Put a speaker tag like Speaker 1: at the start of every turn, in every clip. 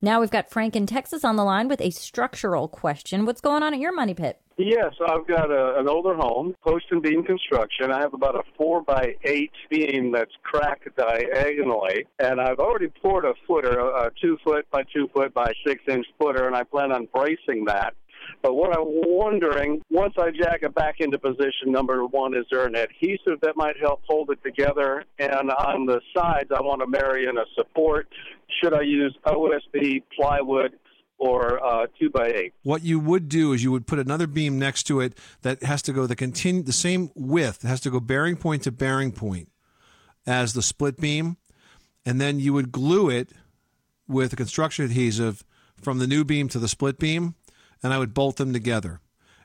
Speaker 1: Now we've got Frank in Texas on the line with a structural question. What's going on at your money pit?
Speaker 2: Yes, I've got a, an older home, post and beam construction. I have about a four by eight beam that's cracked diagonally, and I've already poured a footer, a two foot by two foot by six inch footer, and I plan on bracing that. But what I'm wondering, once I jack it back into position, number one, is there an adhesive that might help hold it together? And on the sides, I want to marry in a support. Should I use OSB, plywood, or uh, two by eight?
Speaker 3: What you would do is you would put another beam next to it that has to go the continue the same width, it has to go bearing point to bearing point as the split beam, and then you would glue it with a construction adhesive from the new beam to the split beam and I would bolt them together.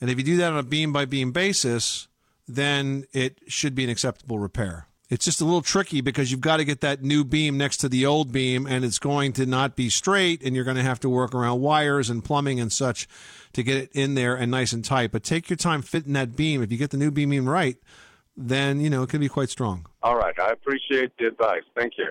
Speaker 3: And if you do that on a beam by beam basis, then it should be an acceptable repair. It's just a little tricky because you've got to get that new beam next to the old beam and it's going to not be straight and you're going to have to work around wires and plumbing and such to get it in there and nice and tight. But take your time fitting that beam. If you get the new beam right, then, you know, it can be quite strong.
Speaker 2: All right. I appreciate the advice. Thank you.